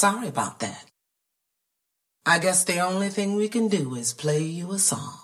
Sorry about that. I guess the only thing we can do is play you a song.